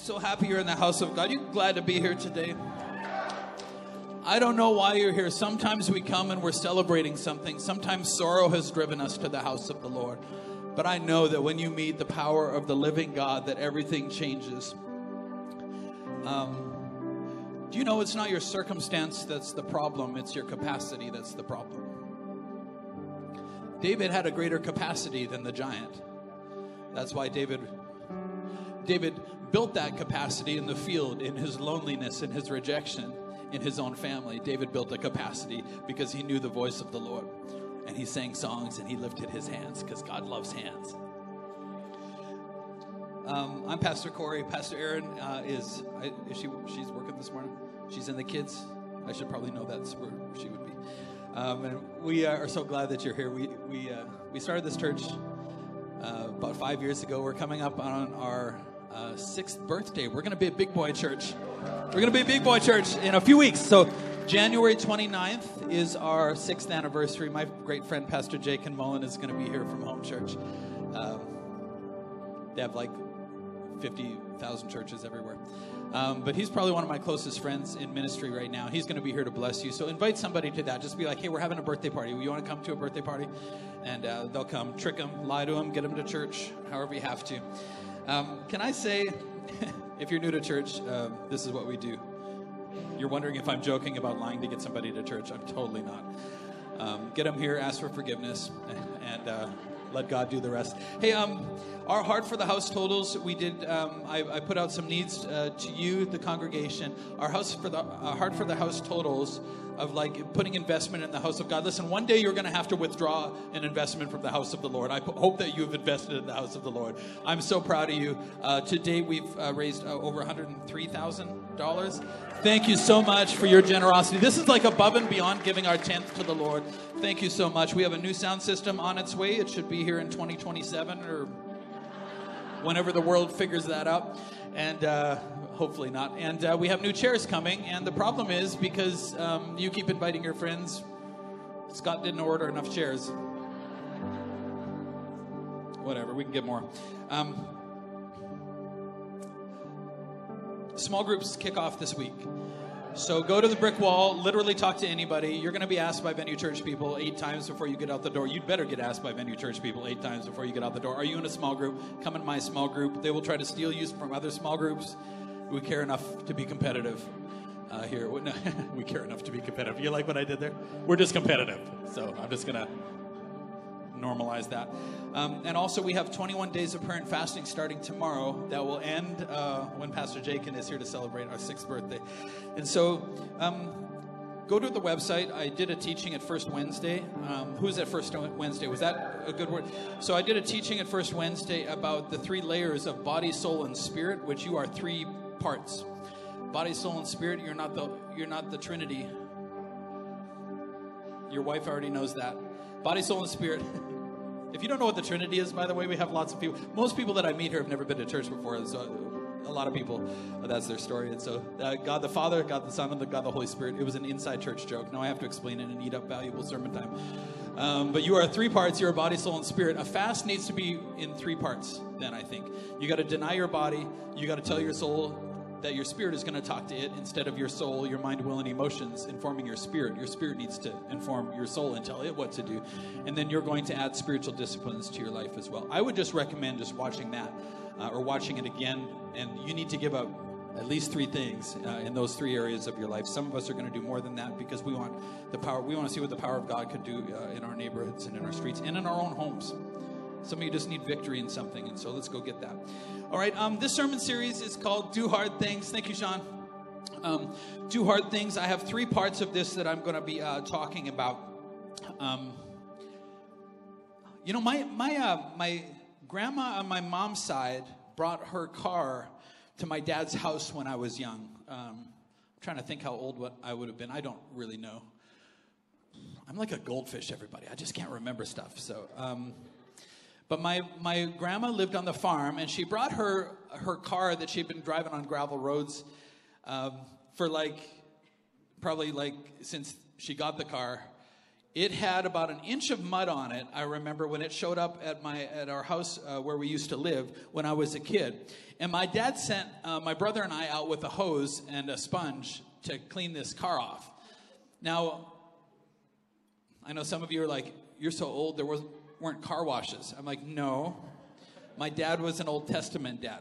so happy you're in the house of God. You glad to be here today? I don't know why you're here. Sometimes we come and we're celebrating something. Sometimes sorrow has driven us to the house of the Lord. But I know that when you meet the power of the living God, that everything changes. Um, do you know it's not your circumstance that's the problem, it's your capacity that's the problem? David had a greater capacity than the giant. That's why David David built that capacity in the field, in his loneliness, in his rejection, in his own family. David built a capacity because he knew the voice of the Lord. And he sang songs and he lifted his hands because God loves hands. Um, I'm Pastor Corey. Pastor Aaron uh, is, is she? She's working this morning. She's in the kids. I should probably know that's where she would be. Um, and we are so glad that you're here. We we uh, we started this church uh, about five years ago. We're coming up on our uh, sixth birthday. We're going to be a big boy church. We're going to be a big boy church in a few weeks. So, January 29th is our sixth anniversary. My great friend, Pastor Jakin Mullen, is going to be here from Home Church. Um, they have like 50,000 churches everywhere. Um, but he's probably one of my closest friends in ministry right now. He's going to be here to bless you. So invite somebody to that. Just be like, hey, we're having a birthday party. You want to come to a birthday party? And uh, they'll come. Trick them, lie to them, get them to church, however you have to. Um, can I say, if you're new to church, uh, this is what we do. You're wondering if I'm joking about lying to get somebody to church. I'm totally not. Um, get them here, ask for forgiveness, and uh, let God do the rest. Hey, um, our heart for the house totals. We did. Um, I, I, put out some needs uh, to you, the congregation. Our house for the heart for the house totals of like putting investment in the house of God. Listen, one day you're going to have to withdraw an investment from the house of the Lord. I hope that you've invested in the house of the Lord. I'm so proud of you. Uh, to date, we've uh, raised uh, over $103,000. Thank you so much for your generosity. This is like above and beyond giving our tenth to the Lord. Thank you so much. We have a new sound system on its way. It should be here in 2027 or whenever the world figures that out. And uh, hopefully not. And uh, we have new chairs coming. And the problem is because um, you keep inviting your friends, Scott didn't order enough chairs. Whatever, we can get more. Um, small groups kick off this week. So go to the brick wall, literally talk to anybody. You're going to be asked by Venue Church people eight times before you get out the door. You'd better get asked by Venue Church people eight times before you get out the door. Are you in a small group? Come in my small group. They will try to steal you from other small groups. We care enough to be competitive uh, here. we care enough to be competitive. You like what I did there? We're just competitive. So I'm just going to normalize that. Um, and also, we have 21 days of prayer and fasting starting tomorrow that will end uh, when Pastor Jakin is here to celebrate our sixth birthday. And so, um, go to the website. I did a teaching at First Wednesday. Um, who's at First Wednesday? Was that a good word? So, I did a teaching at First Wednesday about the three layers of body, soul, and spirit, which you are three parts body, soul, and spirit. You're not the, you're not the Trinity. Your wife already knows that. Body, soul, and spirit. If you don't know what the Trinity is, by the way, we have lots of people. Most people that I meet here have never been to church before. So a lot of people, that's their story. And so, uh, God the Father, God the Son, and the God the Holy Spirit. It was an inside church joke. Now I have to explain it and eat up valuable sermon time. Um, but you are three parts. You're a body, soul, and spirit. A fast needs to be in three parts. Then I think you got to deny your body. You got to tell your soul that your spirit is going to talk to it instead of your soul, your mind, will, and emotions informing your spirit. Your spirit needs to inform your soul and tell it what to do. And then you're going to add spiritual disciplines to your life as well. I would just recommend just watching that uh, or watching it again. And you need to give up at least three things uh, in those three areas of your life. Some of us are going to do more than that because we want the power. We want to see what the power of God could do uh, in our neighborhoods and in our streets and in our own homes. Some of you just need victory in something, and so let's go get that. All right, um, this sermon series is called Do Hard Things. Thank you, Sean. Um, do Hard Things. I have three parts of this that I'm going to be uh, talking about. Um, you know, my, my, uh, my grandma on my mom's side brought her car to my dad's house when I was young. Um, I'm trying to think how old what I would have been. I don't really know. I'm like a goldfish, everybody. I just can't remember stuff. So, um, but my, my grandma lived on the farm, and she brought her, her car that she'd been driving on gravel roads um, for like, probably like since she got the car. it had about an inch of mud on it. I remember when it showed up at my at our house uh, where we used to live when I was a kid. And my dad sent uh, my brother and I out with a hose and a sponge to clean this car off. Now, I know some of you are like, "You're so old. There was weren't car washes." I'm like, "No." My dad was an Old Testament dad.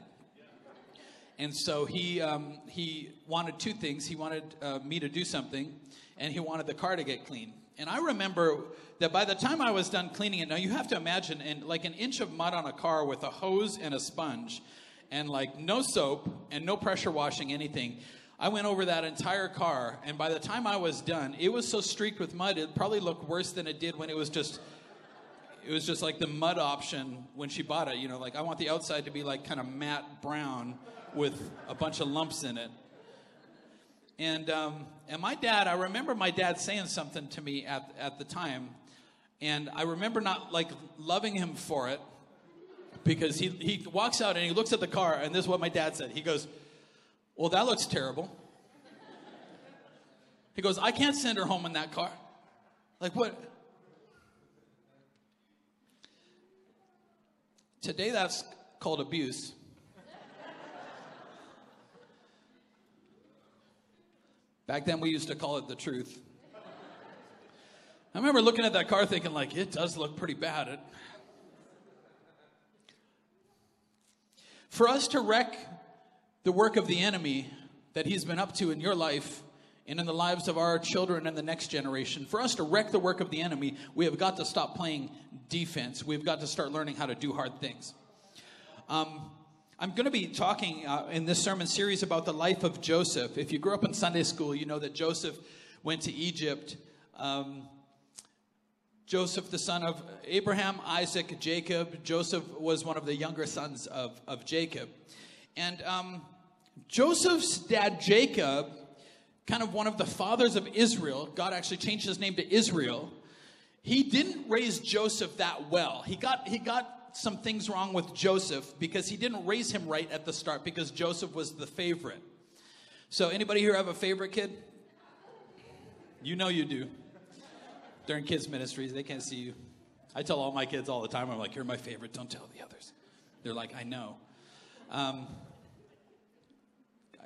And so he, um, he wanted two things. He wanted uh, me to do something, and he wanted the car to get clean. And I remember that by the time I was done cleaning it, now you have to imagine, and like an inch of mud on a car with a hose and a sponge, and like no soap and no pressure washing anything. I went over that entire car, and by the time I was done, it was so streaked with mud, it probably looked worse than it did when it was just. It was just like the mud option when she bought it. You know, like I want the outside to be like kind of matte brown with a bunch of lumps in it. And, um, and my dad, I remember my dad saying something to me at, at the time. And I remember not like loving him for it because he, he walks out and he looks at the car, and this is what my dad said. He goes, Well, that looks terrible. He goes, I can't send her home in that car. Like, what? Today, that's called abuse. Back then, we used to call it the truth. I remember looking at that car thinking, like, it does look pretty bad. It... For us to wreck the work of the enemy that he's been up to in your life and in the lives of our children and the next generation, for us to wreck the work of the enemy, we have got to stop playing defense. We've got to start learning how to do hard things. Um, I'm going to be talking uh, in this sermon series about the life of Joseph. If you grew up in Sunday school, you know that Joseph went to Egypt. Um, Joseph, the son of Abraham, Isaac, Jacob. Joseph was one of the younger sons of, of Jacob. And um, Joseph's dad, Jacob, kind of one of the fathers of Israel, God actually changed his name to Israel. He didn't raise Joseph that well. He got, he got some things wrong with Joseph because he didn't raise him right at the start because Joseph was the favorite. So, anybody here have a favorite kid? You know you do. During kids' ministries, they can't see you. I tell all my kids all the time, I'm like, you're my favorite, don't tell the others. They're like, I know. Um,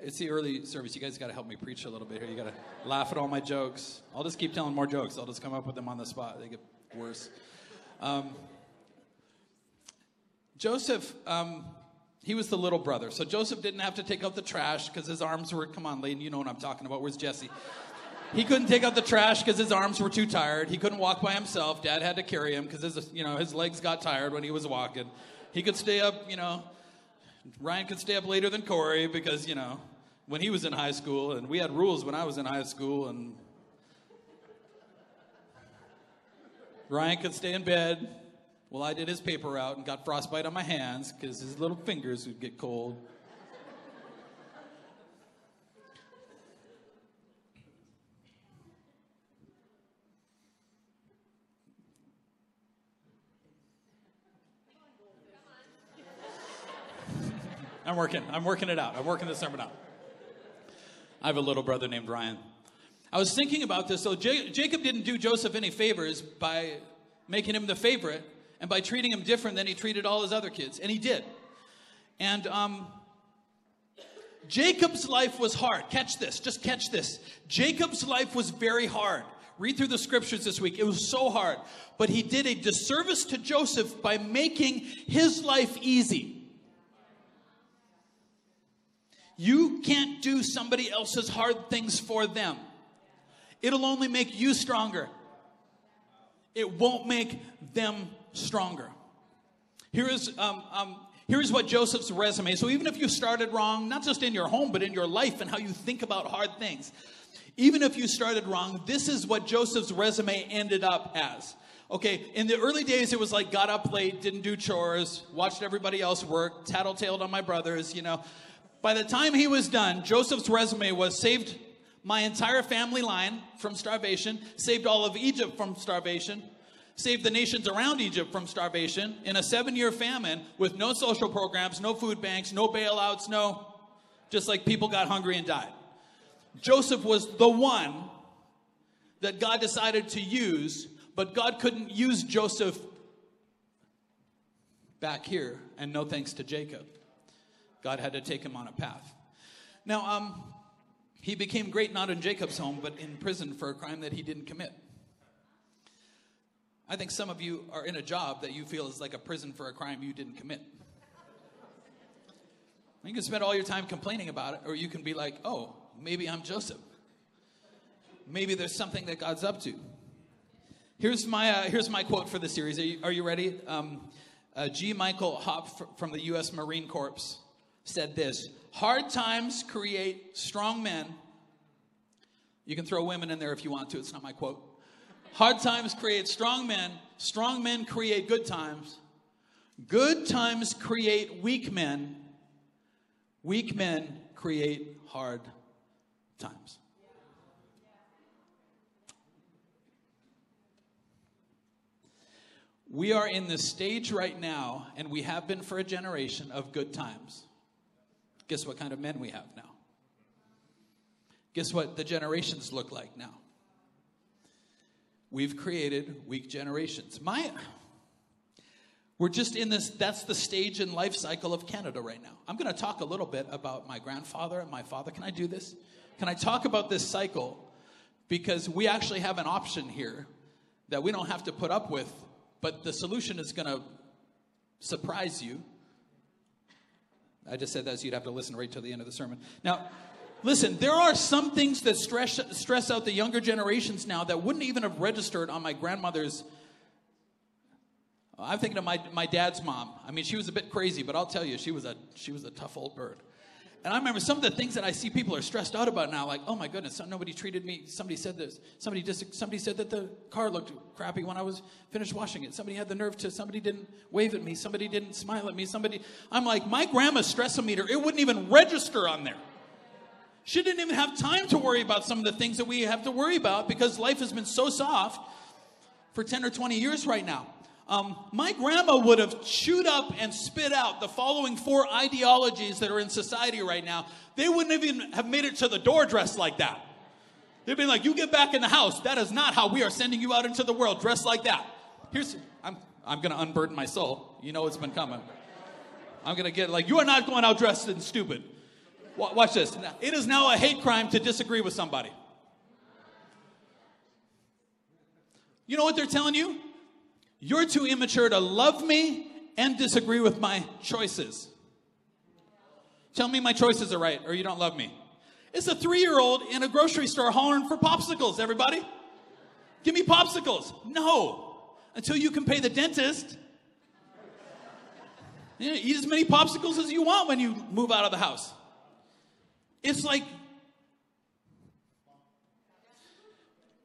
it's the early service. You guys got to help me preach a little bit here. You got to laugh at all my jokes. I'll just keep telling more jokes. I'll just come up with them on the spot. They get worse. Um, Joseph, um, he was the little brother. So Joseph didn't have to take out the trash because his arms were, come on, Layden, you know what I'm talking about. Where's Jesse? He couldn't take out the trash because his arms were too tired. He couldn't walk by himself. Dad had to carry him because his, you know, his legs got tired when he was walking. He could stay up, you know. Ryan could stay up later than Corey because, you know, when he was in high school, and we had rules when I was in high school, and Ryan could stay in bed well, I did his paper route and got frostbite on my hands because his little fingers would get cold. I'm working. I'm working it out. I'm working the sermon out. I have a little brother named Ryan. I was thinking about this. So J- Jacob didn't do Joseph any favors by making him the favorite and by treating him different than he treated all his other kids. And he did. And um, Jacob's life was hard. Catch this, just catch this. Jacob's life was very hard. Read through the scriptures this week. It was so hard. But he did a disservice to Joseph by making his life easy. You can't do somebody else's hard things for them. It'll only make you stronger. It won't make them stronger. Here is, um, um, here is what Joseph's resume. So even if you started wrong, not just in your home, but in your life and how you think about hard things, even if you started wrong, this is what Joseph's resume ended up as. Okay, in the early days, it was like got up late, didn't do chores, watched everybody else work, tattletaled on my brothers, you know. By the time he was done, Joseph's resume was saved my entire family line from starvation, saved all of Egypt from starvation, saved the nations around Egypt from starvation in a seven year famine with no social programs, no food banks, no bailouts, no, just like people got hungry and died. Joseph was the one that God decided to use but God couldn't use Joseph back here, and no thanks to Jacob. God had to take him on a path. Now, um, he became great not in Jacob's home, but in prison for a crime that he didn't commit. I think some of you are in a job that you feel is like a prison for a crime you didn't commit. You can spend all your time complaining about it, or you can be like, oh, maybe I'm Joseph. Maybe there's something that God's up to. Here's my, uh, here's my quote for the series. Are you, are you ready? Um, uh, G. Michael Hopf from the U.S. Marine Corps said this Hard times create strong men. You can throw women in there if you want to, it's not my quote. Hard times create strong men, strong men create good times. Good times create weak men, weak men create hard times. We are in the stage right now, and we have been for a generation of good times. Guess what kind of men we have now? Guess what the generations look like now? We've created weak generations. My we're just in this that's the stage and life cycle of Canada right now. I'm going to talk a little bit about my grandfather and my father. Can I do this? Can I talk about this cycle because we actually have an option here that we don't have to put up with but the solution is going to surprise you. I just said that so you'd have to listen right to the end of the sermon. Now, listen, there are some things that stress, stress out the younger generations now that wouldn't even have registered on my grandmother's. I'm thinking of my, my dad's mom. I mean, she was a bit crazy, but I'll tell you, she was a, she was a tough old bird. And I remember some of the things that I see people are stressed out about now, like, oh my goodness, nobody treated me. Somebody said this. Somebody just somebody said that the car looked crappy when I was finished washing it. Somebody had the nerve to. Somebody didn't wave at me. Somebody didn't smile at me. Somebody. I'm like, my grandma's stressometer. It wouldn't even register on there. She didn't even have time to worry about some of the things that we have to worry about because life has been so soft for 10 or 20 years right now. Um, my grandma would have chewed up and spit out the following four ideologies that are in society right now. They wouldn't even have made it to the door dressed like that. They'd be like, "You get back in the house. That is not how we are sending you out into the world, dressed like that." Here's, I'm, I'm to unburden my soul. You know it's been coming. I'm to get like, you are not going out dressed and stupid. Watch this. It is now a hate crime to disagree with somebody. You know what they're telling you? You're too immature to love me and disagree with my choices. Tell me my choices are right or you don't love me. It's a three year old in a grocery store hollering for popsicles, everybody. Give me popsicles. No, until you can pay the dentist. Eat as many popsicles as you want when you move out of the house. It's like,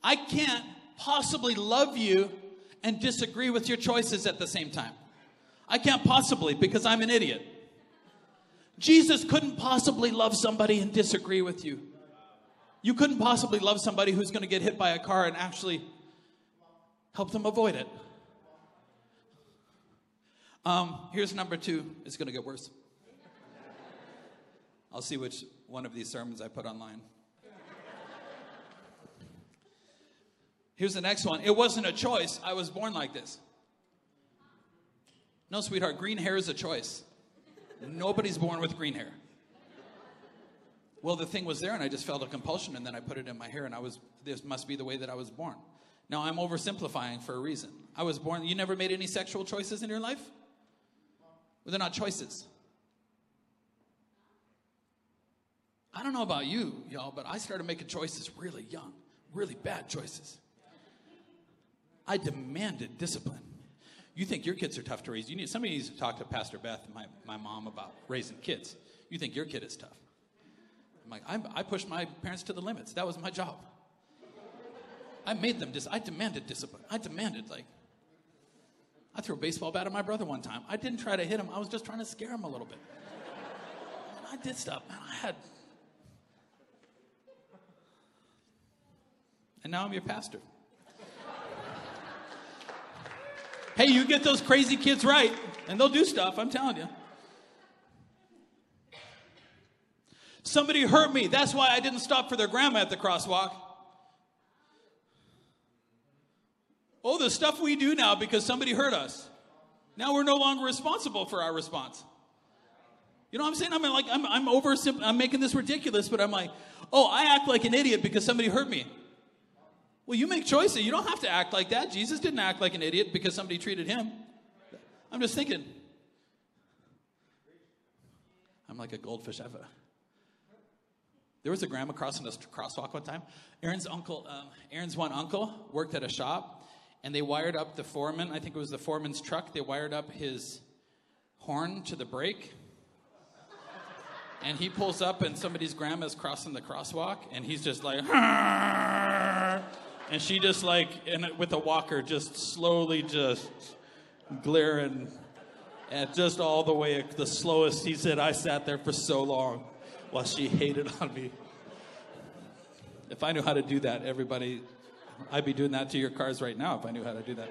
I can't possibly love you and disagree with your choices at the same time. I can't possibly because I'm an idiot. Jesus couldn't possibly love somebody and disagree with you. You couldn't possibly love somebody who's going to get hit by a car and actually help them avoid it. Um, here's number two. It's going to get worse. I'll see which one of these sermons I put online. Here's the next one. It wasn't a choice. I was born like this. No, sweetheart, green hair is a choice. Nobody's born with green hair. Well, the thing was there, and I just felt a compulsion, and then I put it in my hair, and I was, this must be the way that I was born. Now, I'm oversimplifying for a reason. I was born, you never made any sexual choices in your life? Well, they're not choices. I don't know about you, y'all, but I started making choices really young, really bad choices. I demanded discipline. You think your kids are tough to raise. You need somebody needs to talk to Pastor Beth, my, my mom, about raising kids. You think your kid is tough. I'm like, I, I pushed my parents to the limits. That was my job. I made them dis- I demanded discipline. I demanded like I threw a baseball bat at my brother one time. I didn't try to hit him. I was just trying to scare him a little bit. And I did stuff. Man, I had And now I'm your pastor. Hey, you get those crazy kids right, and they'll do stuff, I'm telling you. Somebody hurt me. That's why I didn't stop for their grandma at the crosswalk. Oh, the stuff we do now because somebody hurt us. Now we're no longer responsible for our response. You know what I'm saying? I'm like, I'm, I'm over, I'm making this ridiculous, but I'm like, oh, I act like an idiot because somebody hurt me. Well, you make choices. You don't have to act like that. Jesus didn't act like an idiot because somebody treated him. I'm just thinking. I'm like a goldfish. I've there was a grandma crossing a crosswalk one time. Aaron's uncle, um, Aaron's one uncle worked at a shop, and they wired up the foreman. I think it was the foreman's truck. They wired up his horn to the brake and he pulls up and somebody's grandma's crossing the crosswalk and he's just like and she just like with a walker just slowly just glaring at just all the way the slowest. He said i sat there for so long while she hated on me. If i knew how to do that everybody i'd be doing that to your cars right now if i knew how to do that.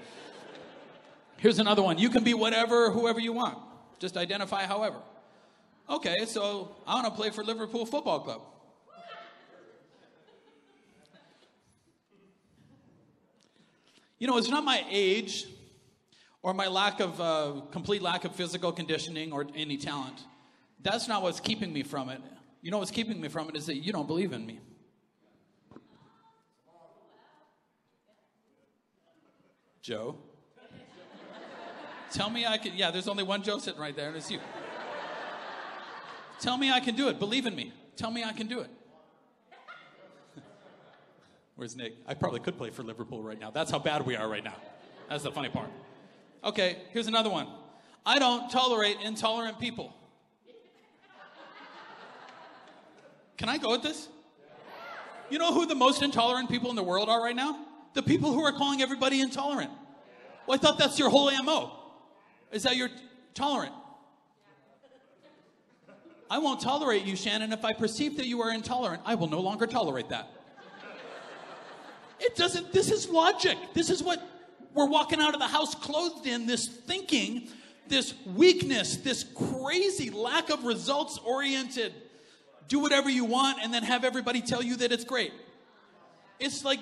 Here's another one. You can be whatever whoever you want. Just identify however. Okay, so I want to play for Liverpool Football Club. You know, it's not my age or my lack of uh, complete lack of physical conditioning or any talent. That's not what's keeping me from it. You know what's keeping me from it is that you don't believe in me. Joe. Tell me I can. Yeah, there's only one Joe sitting right there, and it's you. Tell me I can do it. Believe in me. Tell me I can do it. Where's Nick? I probably could play for Liverpool right now. That's how bad we are right now. That's the funny part. Okay, here's another one. I don't tolerate intolerant people. Can I go with this? You know who the most intolerant people in the world are right now? The people who are calling everybody intolerant. Well, I thought that's your whole MO. Is that you're tolerant? I won't tolerate you, Shannon. If I perceive that you are intolerant, I will no longer tolerate that. It doesn't, this is logic. This is what we're walking out of the house clothed in this thinking, this weakness, this crazy lack of results oriented. Do whatever you want and then have everybody tell you that it's great. It's like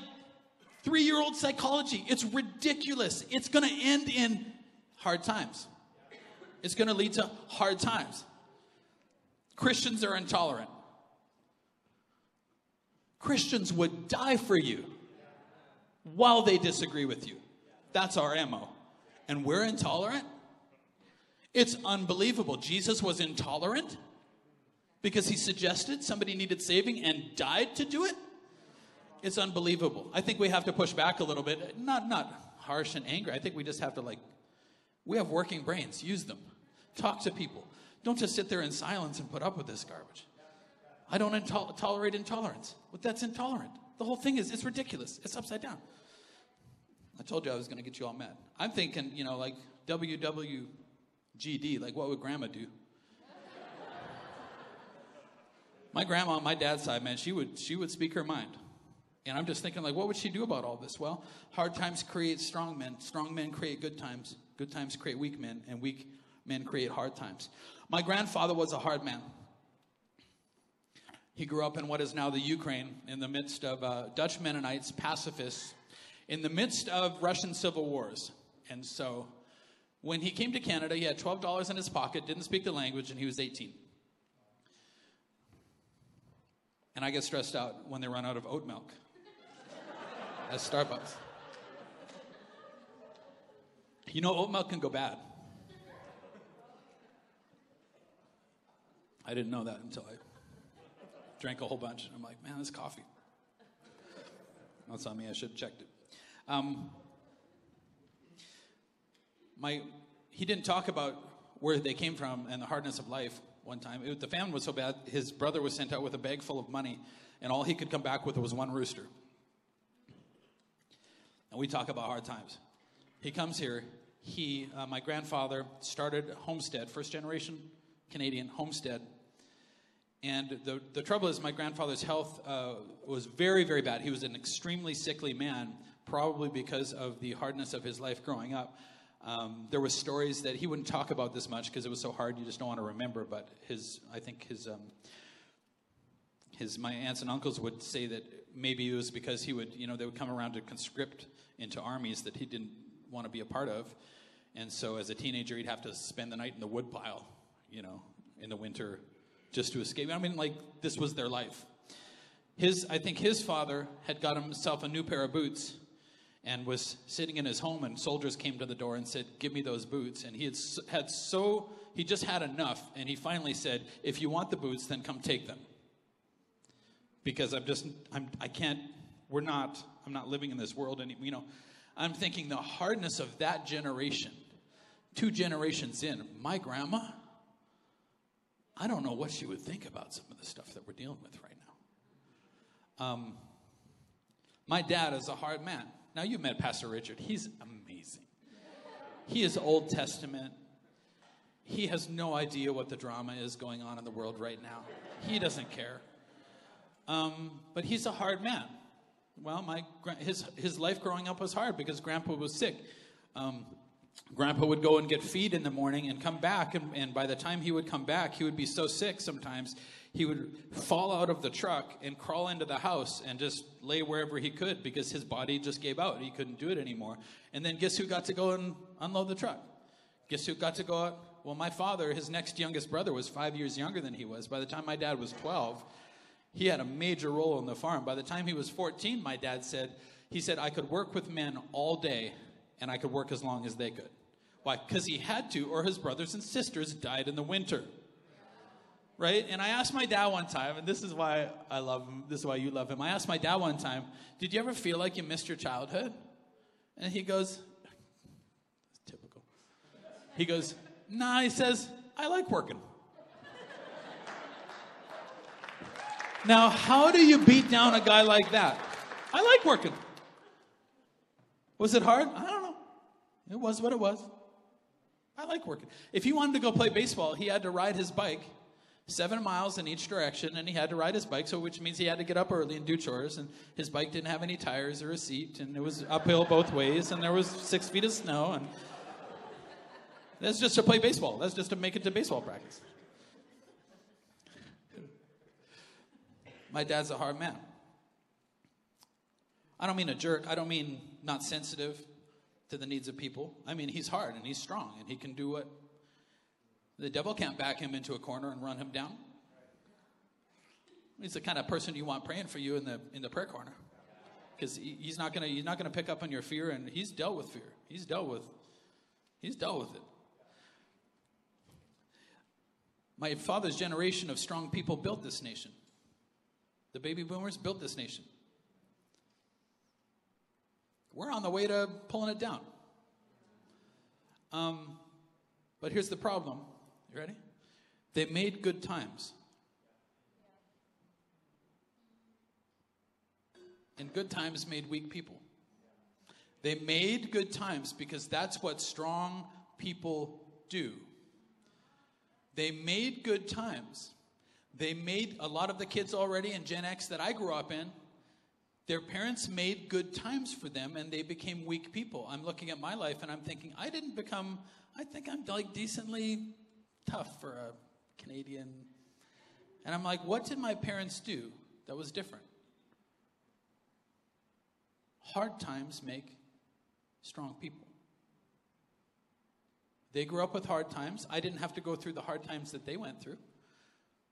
three year old psychology. It's ridiculous. It's going to end in hard times. It's going to lead to hard times. Christians are intolerant. Christians would die for you while they disagree with you. That's our MO. And we're intolerant? It's unbelievable. Jesus was intolerant because he suggested somebody needed saving and died to do it? It's unbelievable. I think we have to push back a little bit. Not not harsh and angry. I think we just have to like we have working brains. Use them. Talk to people. Don't just sit there in silence and put up with this garbage. I don't tolerate intolerance. But that's intolerant. The whole thing is, it's ridiculous. It's upside down. I told you I was going to get you all mad. I'm thinking, you know, like WWGD, like what would grandma do? my grandma on my dad's side, man, she would, she would speak her mind. And I'm just thinking, like, what would she do about all this? Well, hard times create strong men. Strong men create good times. Good times create weak men. And weak men create hard times. My grandfather was a hard man. He grew up in what is now the Ukraine in the midst of uh, Dutch Mennonites, pacifists, in the midst of Russian civil wars. And so when he came to Canada, he had $12 in his pocket, didn't speak the language, and he was 18. And I get stressed out when they run out of oat milk at Starbucks. You know, oat milk can go bad. I didn't know that until I drank a whole bunch. And I'm like, man, this coffee. That's on me. I should have checked it. Um, my, he didn't talk about where they came from and the hardness of life one time. It, the famine was so bad, his brother was sent out with a bag full of money, and all he could come back with was one rooster. And we talk about hard times. He comes here. He, uh, my grandfather, started Homestead, first generation Canadian Homestead and the, the trouble is, my grandfather's health uh, was very, very bad. He was an extremely sickly man, probably because of the hardness of his life growing up. Um, there were stories that he wouldn't talk about this much because it was so hard you just don't want to remember. But his, I think his, um, his, my aunts and uncles would say that maybe it was because he would, you know, they would come around to conscript into armies that he didn't want to be a part of. And so as a teenager, he'd have to spend the night in the woodpile, you know, in the winter just to escape. I mean, like, this was their life. His, I think his father had got himself a new pair of boots and was sitting in his home, and soldiers came to the door and said, Give me those boots. And he had, had so, he just had enough, and he finally said, If you want the boots, then come take them. Because I'm just, I'm, I can't, we're not, I'm not living in this world anymore. You know, I'm thinking the hardness of that generation, two generations in. My grandma, I don't know what she would think about some of the stuff that we're dealing with right now. Um, my dad is a hard man. Now, you met Pastor Richard. He's amazing. He is Old Testament. He has no idea what the drama is going on in the world right now. He doesn't care. Um, but he's a hard man. Well, my his his life growing up was hard because Grandpa was sick. Um, Grandpa would go and get feed in the morning and come back, and, and by the time he would come back, he would be so sick sometimes he would fall out of the truck and crawl into the house and just lay wherever he could because his body just gave out. He couldn't do it anymore. And then guess who got to go and unload the truck? Guess who got to go out? Well, my father, his next youngest brother, was five years younger than he was. By the time my dad was 12, he had a major role on the farm. By the time he was 14, my dad said, he said, I could work with men all day and I could work as long as they could. Why? Because he had to, or his brothers and sisters died in the winter right? And I asked my dad one time, and this is why I love him, this is why you love him. I asked my dad one time, Did you ever feel like you missed your childhood? And he goes, Typical. He goes, Nah, he says, I like working. now, how do you beat down a guy like that? I like working. Was it hard? I. It was what it was. I like working. If he wanted to go play baseball, he had to ride his bike seven miles in each direction, and he had to ride his bike, so which means he had to get up early and do chores. And his bike didn't have any tires or a seat, and it was uphill both ways, and there was six feet of snow. And that's just to play baseball. That's just to make it to baseball practice. My dad's a hard man. I don't mean a jerk. I don't mean not sensitive to the needs of people. I mean he's hard and he's strong and he can do what the devil can't back him into a corner and run him down. He's the kind of person you want praying for you in the in the prayer corner, because he's not gonna he's not gonna pick up on your fear, and he's dealt with fear. He's dealt with he's dealt with it. My father's generation of strong people built this nation. The baby boomers built this nation. We're on the way to pulling it down. Um, but here's the problem you ready? They made good times. And good times made weak people. They made good times because that's what strong people do. They made good times. They made a lot of the kids already in Gen X that I grew up in. Their parents made good times for them and they became weak people. I'm looking at my life and I'm thinking, I didn't become, I think I'm like decently tough for a Canadian. And I'm like, what did my parents do that was different? Hard times make strong people. They grew up with hard times. I didn't have to go through the hard times that they went through.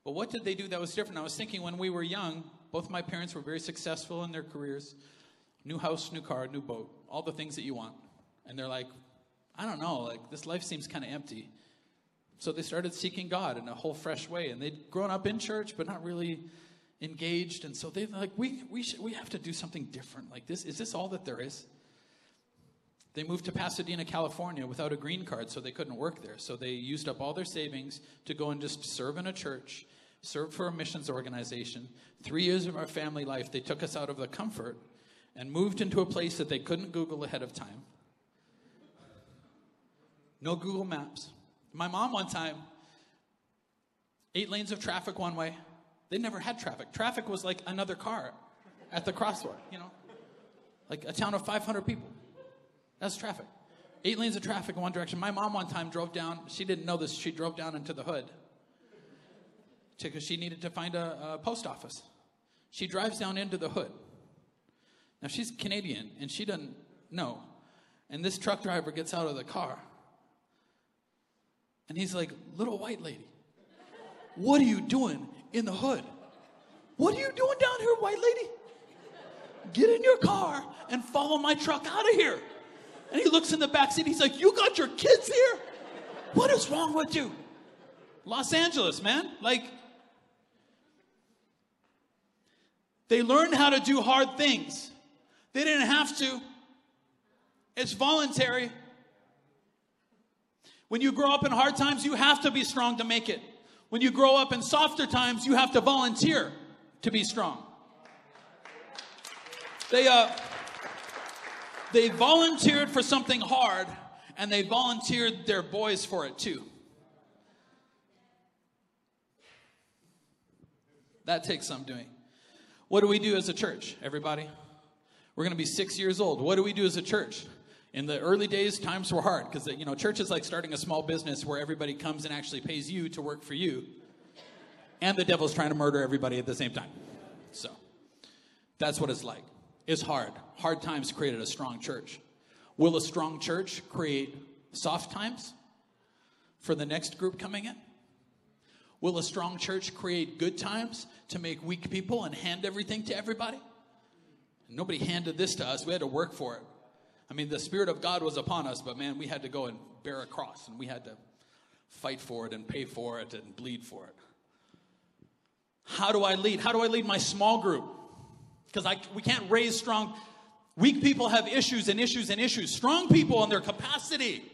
But what did they do that was different? I was thinking when we were young, both my parents were very successful in their careers new house, new car, new boat, all the things that you want. And they're like, I don't know, like this life seems kind of empty. So they started seeking God in a whole fresh way. And they'd grown up in church, but not really engaged. And so they're like, we, we, should, we have to do something different. Like this, is this all that there is? They moved to Pasadena, California without a green card, so they couldn't work there. So they used up all their savings to go and just serve in a church, serve for a missions organization. Three years of our family life, they took us out of the comfort and moved into a place that they couldn't Google ahead of time. No Google Maps. My mom, one time, eight lanes of traffic one way. They never had traffic. Traffic was like another car at the crosswalk, you know? Like a town of 500 people. That's traffic. Eight lanes of traffic in one direction. My mom, one time, drove down, she didn't know this, she drove down into the hood because she needed to find a, a post office. She drives down into the hood. Now, she's Canadian and she doesn't know And this truck driver gets out of the car. And he's like, Little white lady, what are you doing in the hood? What are you doing down here, white lady? Get in your car and follow my truck out of here. And he looks in the back seat. He's like, You got your kids here? What is wrong with you? Los Angeles, man. Like, they learned how to do hard things. They didn't have to, it's voluntary. When you grow up in hard times, you have to be strong to make it. When you grow up in softer times, you have to volunteer to be strong. They, uh, they volunteered for something hard, and they volunteered their boys for it too. That takes some doing. What do we do as a church, everybody? We're going to be six years old. What do we do as a church? In the early days, times were hard because you know church is like starting a small business where everybody comes and actually pays you to work for you, and the devil's trying to murder everybody at the same time. So that's what it's like. It's hard. Hard times created a strong church. Will a strong church create soft times for the next group coming in? Will a strong church create good times to make weak people and hand everything to everybody? Nobody handed this to us. We had to work for it. I mean, the Spirit of God was upon us, but man, we had to go and bear a cross and we had to fight for it and pay for it and bleed for it. How do I lead? How do I lead my small group? Because we can't raise strong. Weak people have issues and issues and issues. Strong people and their capacity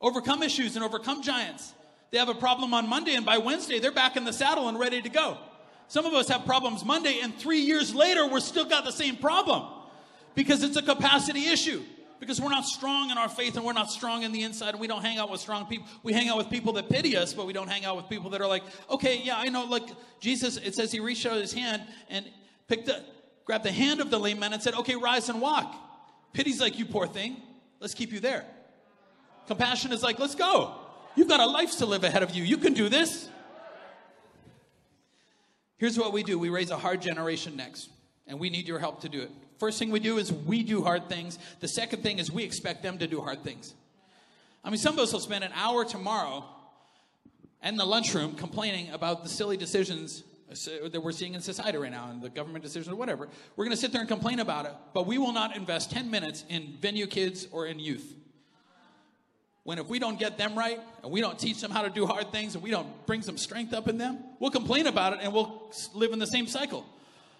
overcome issues and overcome giants. They have a problem on Monday, and by Wednesday, they're back in the saddle and ready to go. Some of us have problems Monday, and three years later, we're still got the same problem because it's a capacity issue. Because we're not strong in our faith and we're not strong in the inside, and we don't hang out with strong people. We hang out with people that pity us, but we don't hang out with people that are like, okay, yeah, I know. Like Jesus, it says he reached out his hand and picked the, grabbed the hand of the lame man and said, okay, rise and walk. Pity's like, you poor thing, let's keep you there. Compassion is like, let's go. You've got a life to live ahead of you. You can do this. Here's what we do we raise a hard generation next, and we need your help to do it. First thing we do is we do hard things. The second thing is we expect them to do hard things. I mean, some of us will spend an hour tomorrow in the lunchroom complaining about the silly decisions uh, that we're seeing in society right now and the government decisions or whatever. We're going to sit there and complain about it, but we will not invest 10 minutes in venue kids or in youth. When if we don't get them right and we don't teach them how to do hard things and we don't bring some strength up in them, we'll complain about it and we'll live in the same cycle.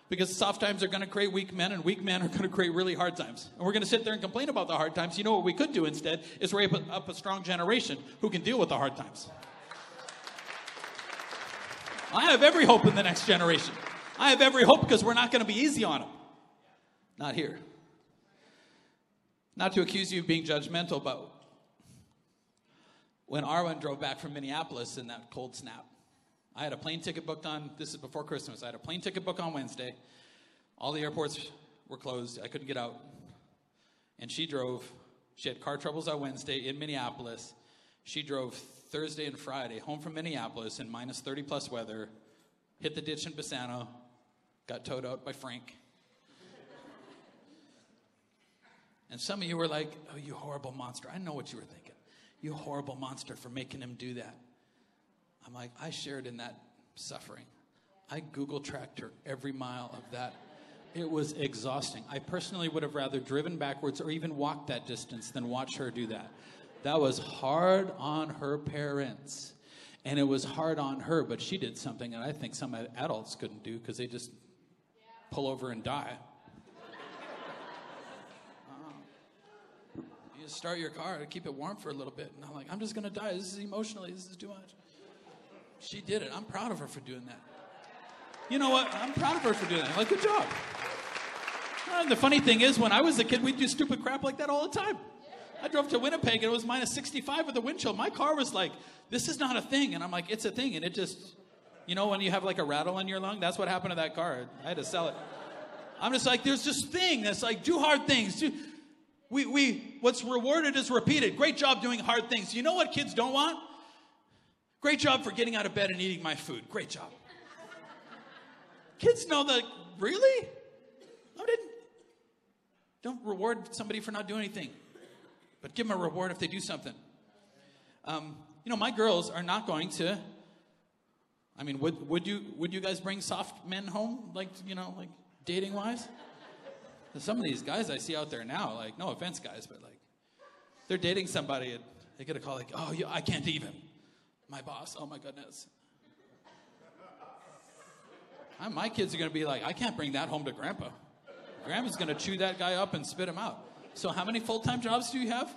Because soft times are going to create weak men and weak men are going to create really hard times. And we're going to sit there and complain about the hard times. You know what we could do instead is raise up a strong generation who can deal with the hard times. I have every hope in the next generation. I have every hope because we're not going to be easy on them not here. Not to accuse you of being judgmental but when arwen drove back from minneapolis in that cold snap I had a plane ticket booked on, this is before Christmas, I had a plane ticket booked on Wednesday. All the airports were closed. I couldn't get out. And she drove, she had car troubles on Wednesday in Minneapolis. She drove Thursday and Friday home from Minneapolis in minus 30 plus weather, hit the ditch in Bassano, got towed out by Frank. and some of you were like, oh, you horrible monster. I know what you were thinking. You horrible monster for making him do that. I'm like, I shared in that suffering. I Google tracked her every mile of that. It was exhausting. I personally would have rather driven backwards or even walked that distance than watch her do that. That was hard on her parents. And it was hard on her, but she did something that I think some adults couldn't do because they just pull over and die. uh, you just start your car to keep it warm for a little bit. And I'm like, I'm just going to die. This is emotionally, this is too much. She did it. I'm proud of her for doing that. You know what? I'm proud of her for doing that. Like, good job. And the funny thing is, when I was a kid, we'd do stupid crap like that all the time. I drove to Winnipeg and it was minus 65 with a wind chill. My car was like, this is not a thing. And I'm like, it's a thing. And it just, you know, when you have like a rattle in your lung, that's what happened to that car. I had to sell it. I'm just like, there's this thing that's like, do hard things. Do, we, we, what's rewarded is repeated. Great job doing hard things. You know what kids don't want? Great job for getting out of bed and eating my food. Great job. Kids know that, really? I didn't. don't reward somebody for not doing anything, but give them a reward if they do something. Um, you know, my girls are not going to. I mean, would, would you would you guys bring soft men home, like you know, like dating wise? Some of these guys I see out there now, like no offense, guys, but like they're dating somebody and they get a call like, "Oh, I can't even." My boss. Oh my goodness. My kids are going to be like, "I can't bring that home to Grandpa." Grandma's going to chew that guy up and spit him out. So, how many full time jobs do you have?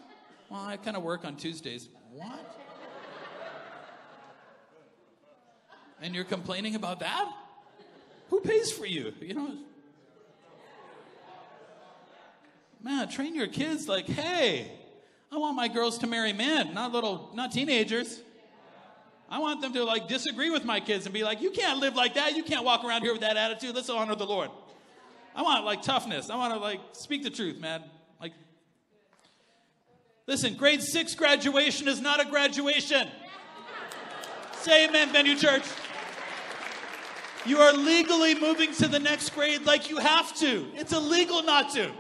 Well, I kind of work on Tuesdays. What? And you're complaining about that? Who pays for you? You know? Man, train your kids like, hey, I want my girls to marry men, not little, not teenagers. I want them to like disagree with my kids and be like, you can't live like that. You can't walk around here with that attitude. Let's honor the Lord. I want like toughness. I want to like speak the truth, man. Like, listen, grade six graduation is not a graduation. Say amen, Venue Church. You are legally moving to the next grade like you have to. It's illegal not to.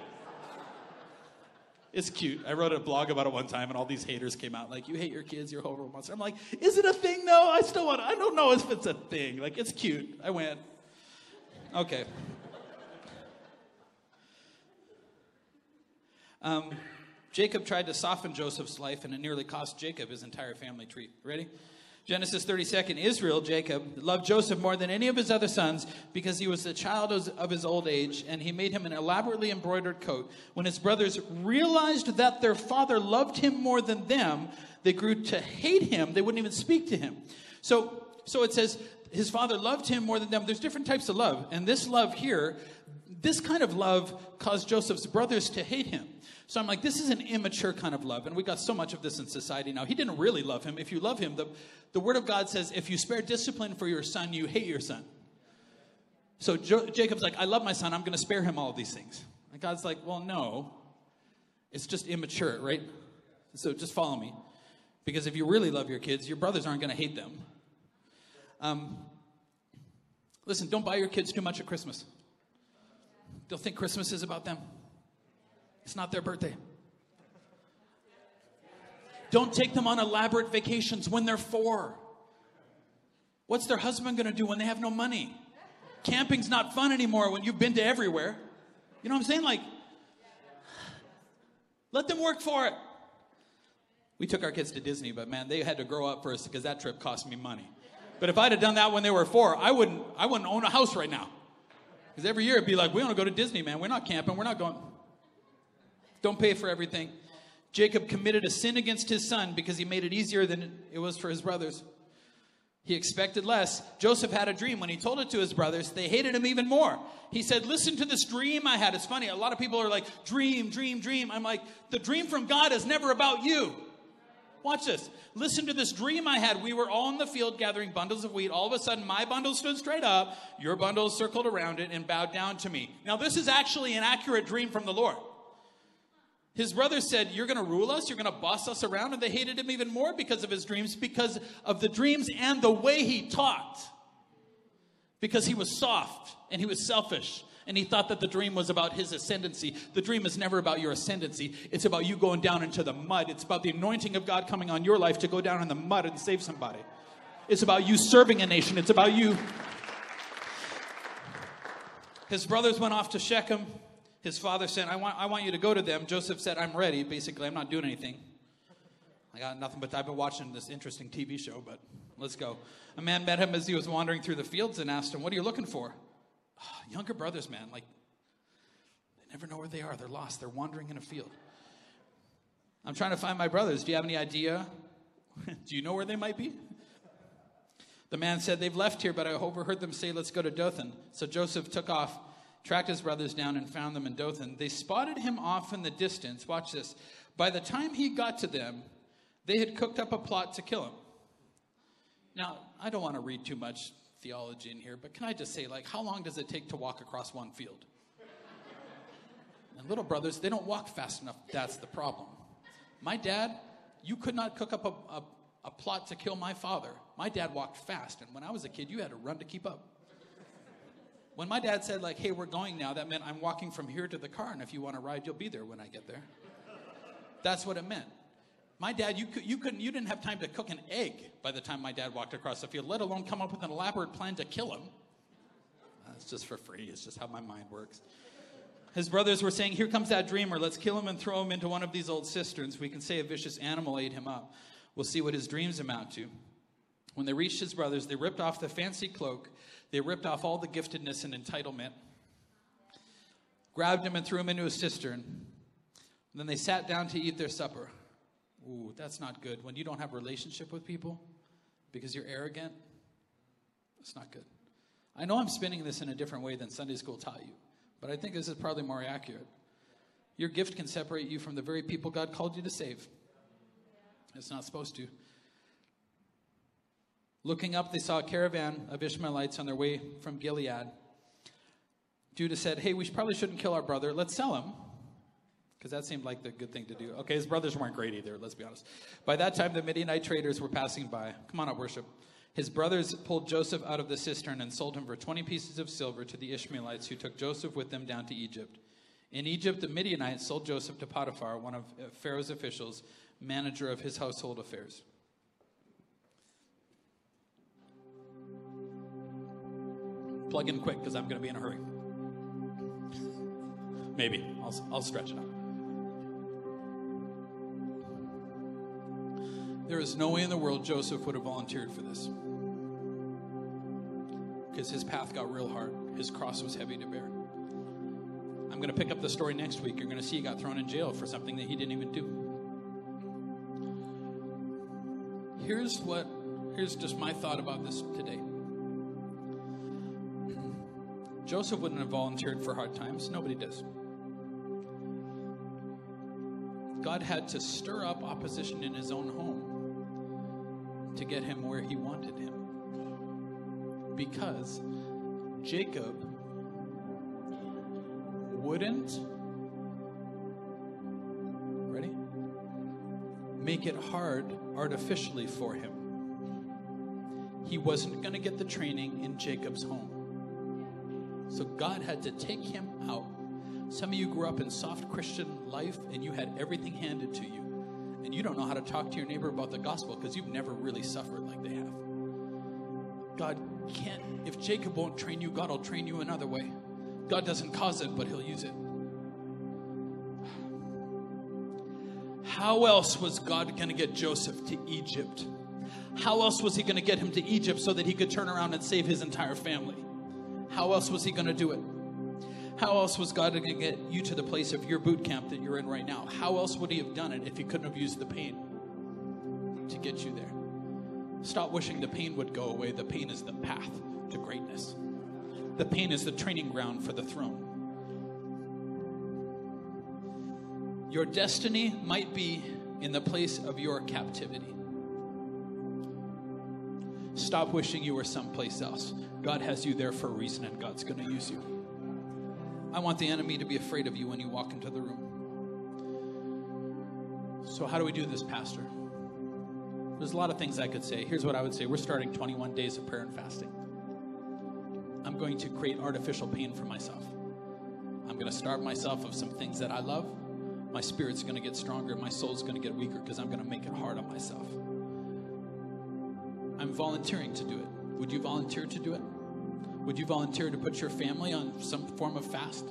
It's cute. I wrote a blog about it one time, and all these haters came out like, "You hate your kids, you're a horrible monster." I'm like, "Is it a thing though? I still want. I don't know if it's a thing. Like, it's cute. I went. Okay. Um, Jacob tried to soften Joseph's life, and it nearly cost Jacob his entire family tree. Ready? Genesis 32nd Israel, Jacob, loved Joseph more than any of his other sons because he was the child of his old age, and he made him an elaborately embroidered coat. When his brothers realized that their father loved him more than them, they grew to hate him. They wouldn't even speak to him. So, so it says his father loved him more than them. There's different types of love. And this love here, this kind of love caused Joseph's brothers to hate him. So I'm like, this is an immature kind of love. And we got so much of this in society now. He didn't really love him. If you love him, the, the Word of God says, if you spare discipline for your son, you hate your son. So jo- Jacob's like, I love my son. I'm going to spare him all of these things. And God's like, well, no. It's just immature, right? So just follow me. Because if you really love your kids, your brothers aren't going to hate them. Um, listen, don't buy your kids too much at Christmas. They'll think Christmas is about them. It's not their birthday. Don't take them on elaborate vacations when they're four. What's their husband going to do when they have no money? Camping's not fun anymore when you've been to everywhere. You know what I'm saying? Like, let them work for it. We took our kids to Disney, but man, they had to grow up first because that trip cost me money. But if I'd have done that when they were four, I wouldn't, I wouldn't own a house right now. Because every year it'd be like, we want to go to Disney, man. We're not camping. We're not going. Don't pay for everything. Jacob committed a sin against his son because he made it easier than it was for his brothers. He expected less. Joseph had a dream. When he told it to his brothers, they hated him even more. He said, Listen to this dream I had. It's funny. A lot of people are like, Dream, dream, dream. I'm like, The dream from God is never about you. Watch this. Listen to this dream I had. We were all in the field gathering bundles of wheat. All of a sudden, my bundle stood straight up, your bundle circled around it, and bowed down to me. Now, this is actually an accurate dream from the Lord. His brothers said, You're going to rule us, you're going to boss us around. And they hated him even more because of his dreams, because of the dreams and the way he talked. Because he was soft and he was selfish and he thought that the dream was about his ascendancy. The dream is never about your ascendancy, it's about you going down into the mud. It's about the anointing of God coming on your life to go down in the mud and save somebody. It's about you serving a nation, it's about you. His brothers went off to Shechem. His father said, I want, I want you to go to them. Joseph said, I'm ready. Basically, I'm not doing anything. I got nothing but I've been watching this interesting TV show, but let's go. A man met him as he was wandering through the fields and asked him, What are you looking for? younger brothers, man, like, they never know where they are. They're lost. They're wandering in a field. I'm trying to find my brothers. Do you have any idea? Do you know where they might be? The man said, They've left here, but I overheard them say, Let's go to Dothan. So Joseph took off, tracked his brothers down, and found them in Dothan. They spotted him off in the distance. Watch this. By the time he got to them, they had cooked up a plot to kill him. Now, I don't want to read too much theology in here, but can I just say, like, how long does it take to walk across one field? And little brothers, they don't walk fast enough. That's the problem. My dad, you could not cook up a, a, a plot to kill my father. My dad walked fast, and when I was a kid, you had to run to keep up. When my dad said, like, hey, we're going now, that meant I'm walking from here to the car, and if you want to ride, you'll be there when I get there. That's what it meant. My dad, you, you, couldn't, you didn't have time to cook an egg by the time my dad walked across the field, let alone come up with an elaborate plan to kill him. That's just for free. It's just how my mind works. His brothers were saying, Here comes that dreamer. Let's kill him and throw him into one of these old cisterns. We can say a vicious animal ate him up. We'll see what his dreams amount to. When they reached his brothers, they ripped off the fancy cloak, they ripped off all the giftedness and entitlement, grabbed him and threw him into a cistern. And then they sat down to eat their supper. Ooh, that's not good. When you don't have relationship with people because you're arrogant, it's not good. I know I'm spinning this in a different way than Sunday school taught you, but I think this is probably more accurate. Your gift can separate you from the very people God called you to save. It's not supposed to. Looking up, they saw a caravan of Ishmaelites on their way from Gilead. Judah said, Hey, we probably shouldn't kill our brother. Let's sell him. Because that seemed like the good thing to do. Okay, his brothers weren't great either, let's be honest. By that time, the Midianite traders were passing by. Come on up, worship. His brothers pulled Joseph out of the cistern and sold him for 20 pieces of silver to the Ishmaelites who took Joseph with them down to Egypt. In Egypt, the Midianites sold Joseph to Potiphar, one of uh, Pharaoh's officials, manager of his household affairs. Plug in quick because I'm going to be in a hurry. Maybe. I'll, I'll stretch it out. There is no way in the world Joseph would have volunteered for this. Because his path got real hard, his cross was heavy to bear. I'm going to pick up the story next week. You're going to see he got thrown in jail for something that he didn't even do. Here's what, here's just my thought about this today. Joseph wouldn't have volunteered for hard times. Nobody does. God had to stir up opposition in his own home to get him where he wanted him. Because Jacob wouldn't, ready? Make it hard artificially for him. He wasn't going to get the training in Jacob's home. So God had to take him out. Some of you grew up in soft Christian life and you had everything handed to you. And you don't know how to talk to your neighbor about the gospel because you've never really suffered like they have. God can't, if Jacob won't train you, God will train you another way. God doesn't cause it, but He'll use it. How else was God going to get Joseph to Egypt? How else was He going to get him to Egypt so that he could turn around and save his entire family? How else was He going to do it? How else was God going to get you to the place of your boot camp that you're in right now? How else would He have done it if He couldn't have used the pain to get you there? Stop wishing the pain would go away. The pain is the path to greatness, the pain is the training ground for the throne. Your destiny might be in the place of your captivity. Stop wishing you were someplace else. God has you there for a reason, and God's going to use you. I want the enemy to be afraid of you when you walk into the room. So, how do we do this, Pastor? There's a lot of things I could say. Here's what I would say We're starting 21 days of prayer and fasting. I'm going to create artificial pain for myself. I'm going to starve myself of some things that I love. My spirit's going to get stronger. My soul's going to get weaker because I'm going to make it hard on myself. I'm volunteering to do it. Would you volunteer to do it? Would you volunteer to put your family on some form of fast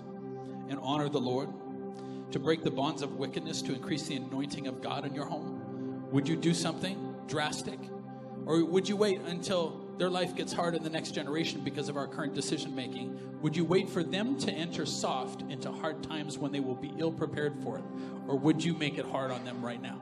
and honor the Lord? To break the bonds of wickedness, to increase the anointing of God in your home? Would you do something drastic? Or would you wait until their life gets hard in the next generation because of our current decision making? Would you wait for them to enter soft into hard times when they will be ill prepared for it? Or would you make it hard on them right now?